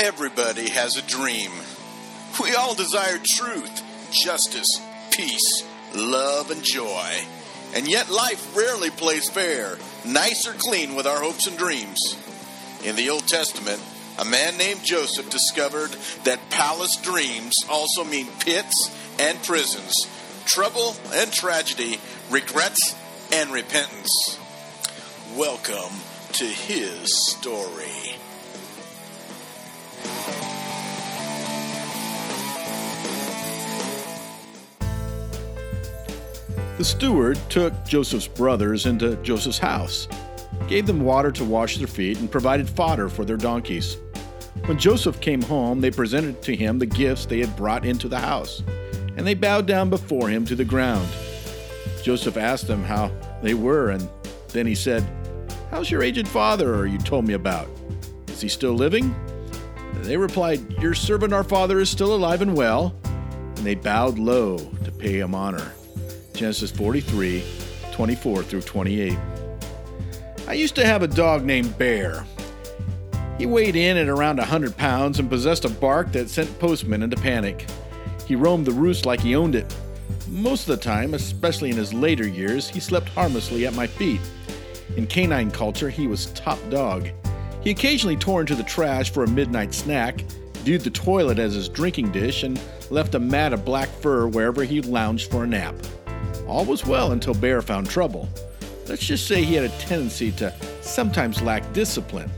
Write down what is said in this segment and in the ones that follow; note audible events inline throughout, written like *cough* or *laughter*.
has a dream. We all desire truth, justice, peace, love, and joy. And yet life rarely plays fair, nice or clean with our hopes and dreams. In the Old Testament, a man named Joseph discovered that palace dreams also mean pits and prisons, trouble and tragedy, regrets and repentance. Welcome to his story. The steward took Joseph's brothers into Joseph's house, gave them water to wash their feet, and provided fodder for their donkeys. When Joseph came home, they presented to him the gifts they had brought into the house, and they bowed down before him to the ground. Joseph asked them how they were, and then he said, How's your aged father you told me about? Is he still living? They replied, Your servant our father is still alive and well. And they bowed low to pay him honor. Genesis 43, 24 through 28. I used to have a dog named Bear. He weighed in at around 100 pounds and possessed a bark that sent postmen into panic. He roamed the roost like he owned it. Most of the time, especially in his later years, he slept harmlessly at my feet. In canine culture, he was top dog. He occasionally tore into the trash for a midnight snack, viewed the toilet as his drinking dish, and left a mat of black fur wherever he lounged for a nap. All was well until Bear found trouble. Let's just say he had a tendency to sometimes lack discipline.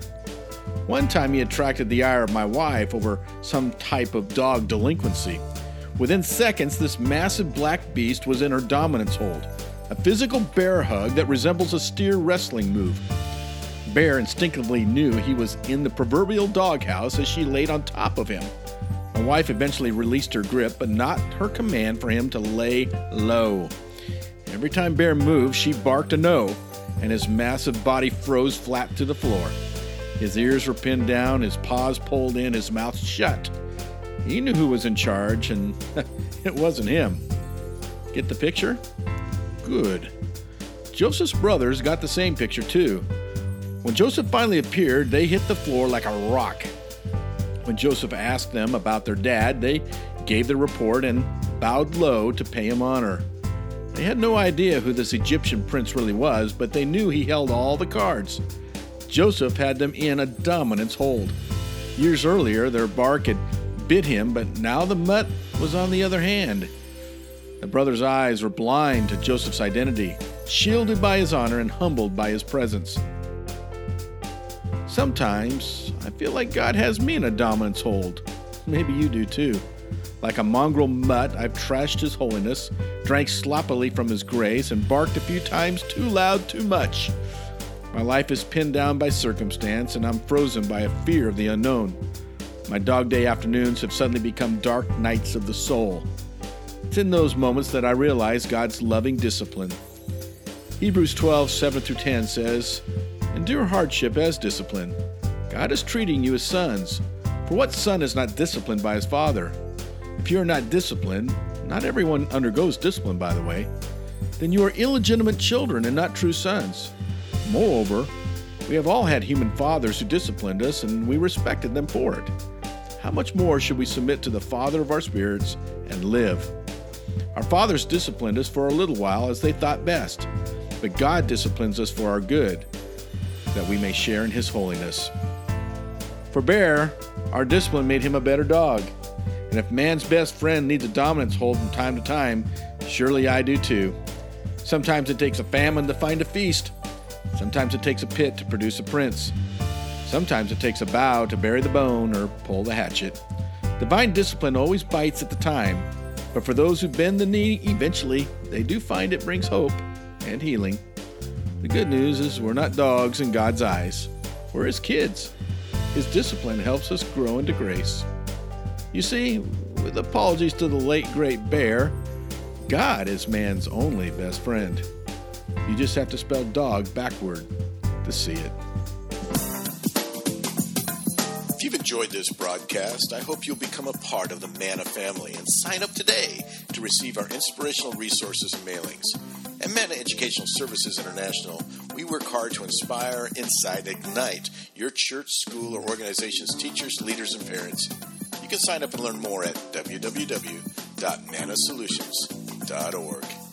One time he attracted the ire of my wife over some type of dog delinquency. Within seconds, this massive black beast was in her dominance hold, a physical bear hug that resembles a steer wrestling move. Bear instinctively knew he was in the proverbial doghouse as she laid on top of him. My wife eventually released her grip, but not her command for him to lay low. Every time Bear moved, she barked a no, and his massive body froze flat to the floor. His ears were pinned down, his paws pulled in, his mouth shut. He knew who was in charge, and *laughs* it wasn't him. Get the picture? Good. Joseph's brothers got the same picture, too. When Joseph finally appeared, they hit the floor like a rock. When Joseph asked them about their dad, they gave the report and bowed low to pay him honor. They had no idea who this Egyptian prince really was, but they knew he held all the cards. Joseph had them in a dominance hold. Years earlier, their bark had bit him, but now the mutt was on the other hand. The brothers' eyes were blind to Joseph's identity, shielded by his honor and humbled by his presence. Sometimes I feel like God has me in a dominance hold. Maybe you do too. Like a mongrel mutt, I've trashed his holiness, drank sloppily from his grace, and barked a few times too loud, too much. My life is pinned down by circumstance, and I'm frozen by a fear of the unknown. My dog day afternoons have suddenly become dark nights of the soul. It's in those moments that I realize God's loving discipline. Hebrews 12, 7 through 10 says, Endure hardship as discipline. God is treating you as sons. For what son is not disciplined by his father? If you are not disciplined, not everyone undergoes discipline, by the way, then you are illegitimate children and not true sons. Moreover, we have all had human fathers who disciplined us, and we respected them for it. How much more should we submit to the Father of our spirits and live? Our fathers disciplined us for a little while as they thought best, but God disciplines us for our good, that we may share in His holiness. For Bear, our discipline made him a better dog. And if man's best friend needs a dominance hold from time to time, surely I do too. Sometimes it takes a famine to find a feast. Sometimes it takes a pit to produce a prince. Sometimes it takes a bow to bury the bone or pull the hatchet. Divine discipline always bites at the time, but for those who bend the knee, eventually they do find it brings hope and healing. The good news is we're not dogs in God's eyes, we're His kids. His discipline helps us grow into grace. You see, with apologies to the late great Bear, God is man's only best friend. You just have to spell dog backward to see it. If you've enjoyed this broadcast, I hope you'll become a part of the Manna family and sign up today to receive our inspirational resources and mailings. At Manna Educational Services International, we work hard to inspire, incite, ignite your church, school, or organization's teachers, leaders, and parents. Can sign up and learn more at www.manasolutions.org.